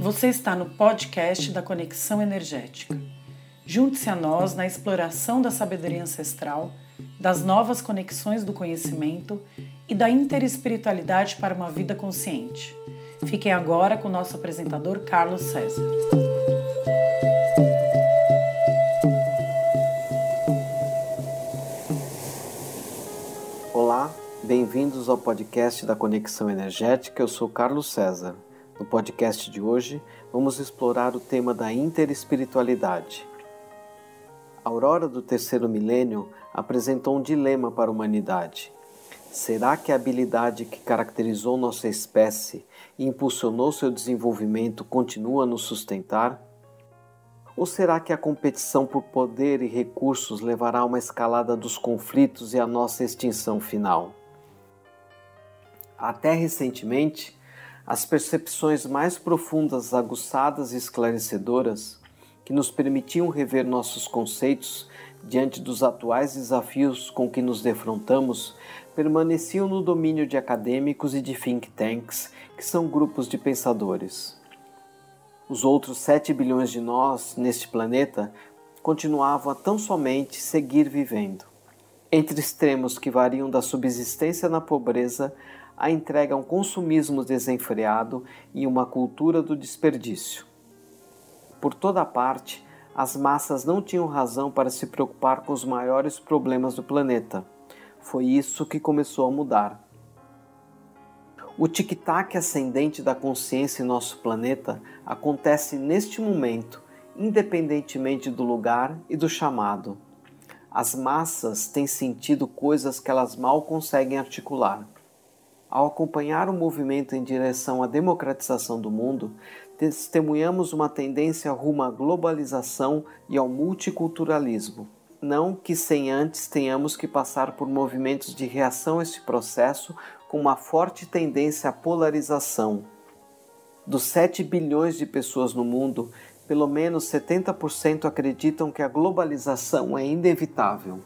Você está no podcast da Conexão Energética. Junte-se a nós na exploração da sabedoria ancestral, das novas conexões do conhecimento e da interespiritualidade para uma vida consciente. Fiquem agora com o nosso apresentador Carlos César. Ao podcast da Conexão Energética. Eu sou Carlos César. No podcast de hoje, vamos explorar o tema da interespiritualidade. A aurora do terceiro milênio apresentou um dilema para a humanidade. Será que a habilidade que caracterizou nossa espécie e impulsionou seu desenvolvimento continua a nos sustentar? Ou será que a competição por poder e recursos levará a uma escalada dos conflitos e a nossa extinção final? Até recentemente, as percepções mais profundas, aguçadas e esclarecedoras que nos permitiam rever nossos conceitos diante dos atuais desafios com que nos defrontamos permaneciam no domínio de acadêmicos e de think tanks, que são grupos de pensadores. Os outros 7 bilhões de nós neste planeta continuavam a tão somente seguir vivendo, entre extremos que variam da subsistência na pobreza a entrega a um consumismo desenfreado e uma cultura do desperdício. Por toda parte, as massas não tinham razão para se preocupar com os maiores problemas do planeta. Foi isso que começou a mudar. O tic-tac ascendente da consciência em nosso planeta acontece neste momento, independentemente do lugar e do chamado. As massas têm sentido coisas que elas mal conseguem articular. Ao acompanhar o movimento em direção à democratização do mundo, testemunhamos uma tendência rumo à globalização e ao multiculturalismo. Não que sem antes tenhamos que passar por movimentos de reação a este processo com uma forte tendência à polarização. Dos 7 bilhões de pessoas no mundo, pelo menos 70% acreditam que a globalização é inevitável.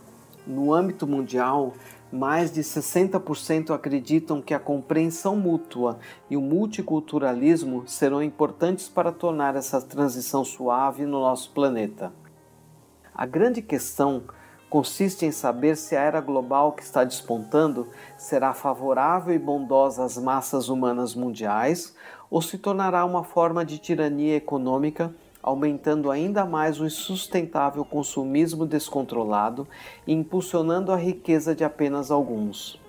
No âmbito mundial, mais de 60% acreditam que a compreensão mútua e o multiculturalismo serão importantes para tornar essa transição suave no nosso planeta. A grande questão consiste em saber se a era global que está despontando será favorável e bondosa às massas humanas mundiais ou se tornará uma forma de tirania econômica aumentando ainda mais o insustentável consumismo descontrolado e impulsionando a riqueza de apenas alguns.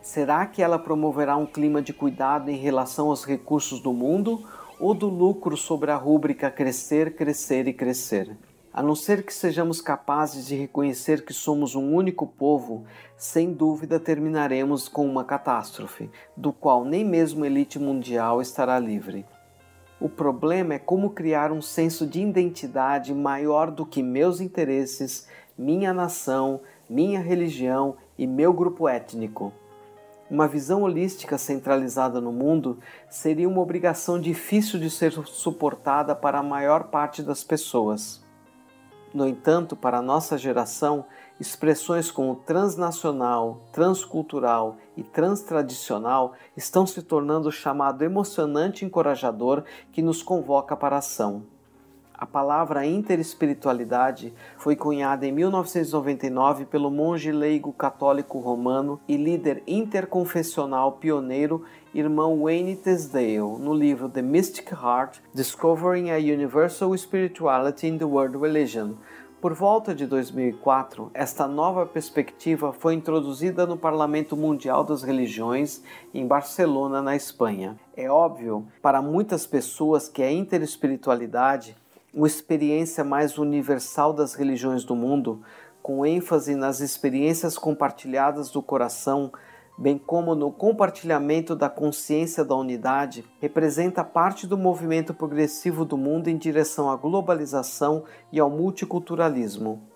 Será que ela promoverá um clima de cuidado em relação aos recursos do mundo ou do lucro sobre a rúbrica crescer, crescer e crescer? A não ser que sejamos capazes de reconhecer que somos um único povo, sem dúvida terminaremos com uma catástrofe, do qual nem mesmo a elite mundial estará livre. O problema é como criar um senso de identidade maior do que meus interesses, minha nação, minha religião e meu grupo étnico. Uma visão holística centralizada no mundo seria uma obrigação difícil de ser suportada para a maior parte das pessoas. No entanto, para a nossa geração, expressões como transnacional, transcultural e transtradicional estão se tornando o chamado emocionante encorajador que nos convoca para a ação. A palavra interespiritualidade foi cunhada em 1999 pelo monge leigo católico romano e líder interconfessional pioneiro irmão Wayne Tisdale no livro The Mystic Heart: Discovering a Universal Spirituality in the World Religion. Por volta de 2004, esta nova perspectiva foi introduzida no Parlamento Mundial das Religiões em Barcelona, na Espanha. É óbvio para muitas pessoas que a interespiritualidade uma experiência mais universal das religiões do mundo, com ênfase nas experiências compartilhadas do coração, bem como no compartilhamento da consciência da unidade, representa parte do movimento progressivo do mundo em direção à globalização e ao multiculturalismo.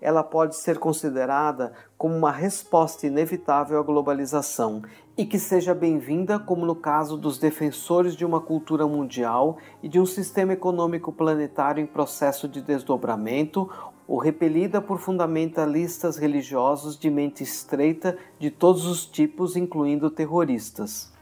Ela pode ser considerada como uma resposta inevitável à globalização e que seja bem-vinda, como no caso dos defensores de uma cultura mundial e de um sistema econômico planetário em processo de desdobramento, ou repelida por fundamentalistas religiosos de mente estreita de todos os tipos, incluindo terroristas.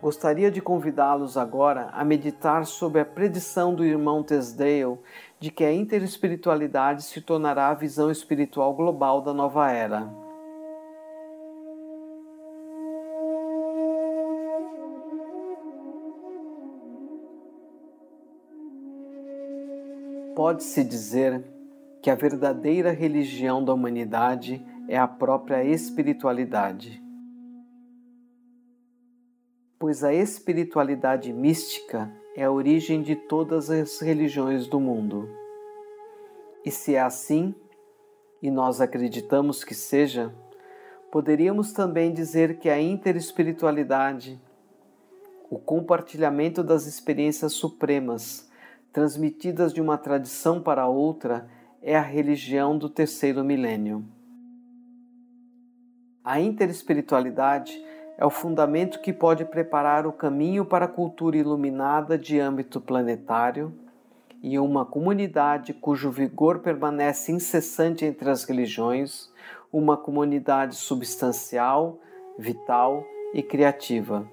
Gostaria de convidá-los agora a meditar sobre a predição do irmão Tesdale de que a interespiritualidade se tornará a visão espiritual global da nova era. Pode-se dizer que a verdadeira religião da humanidade é a própria espiritualidade. Pois a espiritualidade mística é a origem de todas as religiões do mundo. E se é assim, e nós acreditamos que seja, poderíamos também dizer que a interespiritualidade, o compartilhamento das experiências supremas, transmitidas de uma tradição para outra, é a religião do terceiro milênio. A interespiritualidade é o fundamento que pode preparar o caminho para a cultura iluminada de âmbito planetário e uma comunidade cujo vigor permanece incessante entre as religiões, uma comunidade substancial, vital e criativa.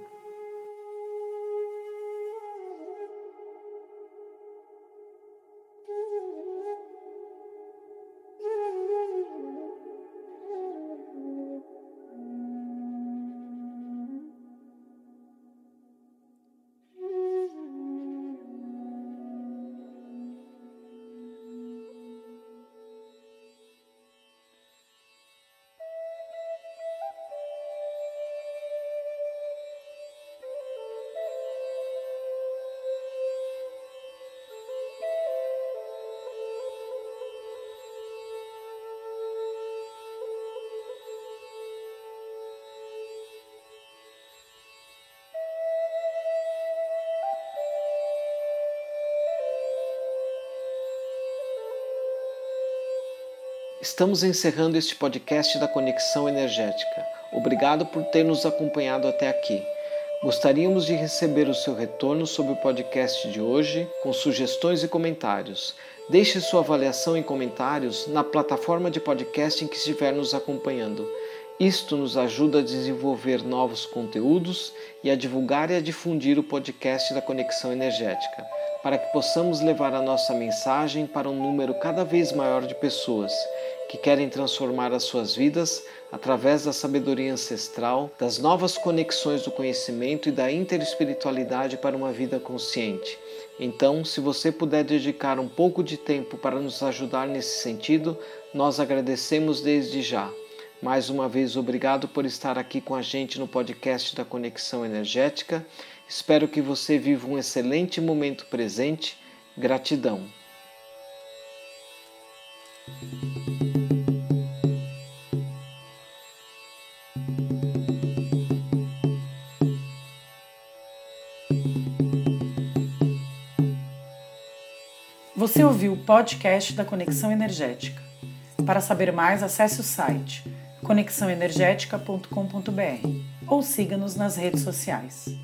Estamos encerrando este podcast da Conexão Energética. Obrigado por ter nos acompanhado até aqui. Gostaríamos de receber o seu retorno sobre o podcast de hoje, com sugestões e comentários. Deixe sua avaliação e comentários na plataforma de podcast em que estiver nos acompanhando. Isto nos ajuda a desenvolver novos conteúdos e a divulgar e a difundir o podcast da Conexão Energética, para que possamos levar a nossa mensagem para um número cada vez maior de pessoas que querem transformar as suas vidas através da sabedoria ancestral, das novas conexões do conhecimento e da interespiritualidade para uma vida consciente. Então, se você puder dedicar um pouco de tempo para nos ajudar nesse sentido, nós agradecemos desde já. Mais uma vez, obrigado por estar aqui com a gente no podcast da Conexão Energética. Espero que você viva um excelente momento presente. Gratidão. Você ouviu o podcast da Conexão Energética. Para saber mais, acesse o site conexãoenergética.com.br ou siga-nos nas redes sociais.